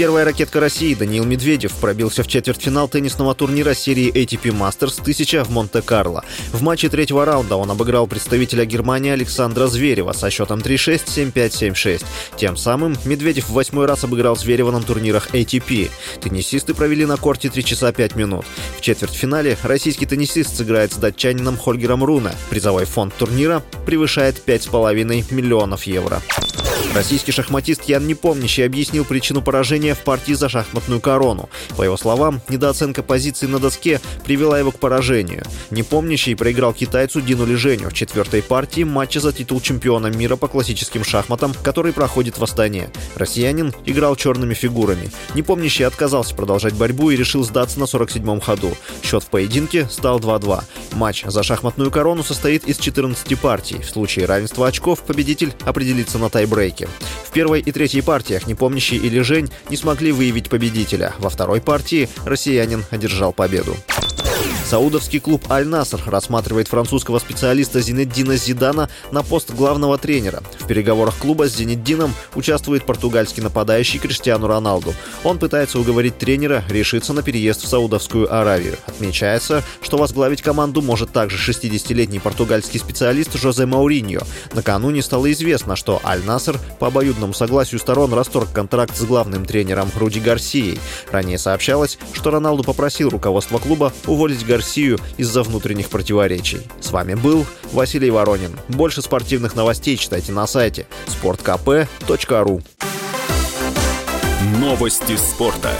Первая ракетка России Даниил Медведев пробился в четвертьфинал теннисного турнира серии ATP Masters 1000 в Монте-Карло. В матче третьего раунда он обыграл представителя Германии Александра Зверева со счетом 3-6, 7-5, 7-6. Тем самым Медведев в восьмой раз обыграл Зверева на турнирах ATP. Теннисисты провели на корте 3 часа 5 минут. В четвертьфинале российский теннисист сыграет с датчанином Хольгером Руна. Призовой фонд турнира превышает 5,5 миллионов евро. Российский шахматист Ян Непомнящий объяснил причину поражения в партии за шахматную корону. По его словам, недооценка позиций на доске привела его к поражению. Непомнящий проиграл китайцу Дину Леженю в четвертой партии матча за титул чемпиона мира по классическим шахматам, который проходит в Астане. Россиянин играл черными фигурами. Непомнящий отказался продолжать борьбу и решил сдаться на 47-м ходу. Счет в поединке стал 2-2. Матч за шахматную корону состоит из 14 партий. В случае равенства очков победитель определится на тайбрейке атаки. В первой и третьей партиях Непомнящий или Жень не смогли выявить победителя. Во второй партии россиянин одержал победу. Саудовский клуб «Аль-Наср» рассматривает французского специалиста Зинеддина Зидана на пост главного тренера. В переговорах клуба с Зинеддином участвует португальский нападающий Криштиану Роналду. Он пытается уговорить тренера решиться на переезд в Саудовскую Аравию. Отмечается, что возглавить команду может также 60-летний португальский специалист Жозе Мауриньо. Накануне стало известно, что «Аль-Наср» по обоюдному согласию сторон расторг контракт с главным тренером Руди Гарсией. Ранее сообщалось, что Роналду попросил руководство клуба уволить Гарсию Россию из-за внутренних противоречий. С вами был Василий Воронин. Больше спортивных новостей читайте на сайте sportkp.ru Новости спорта.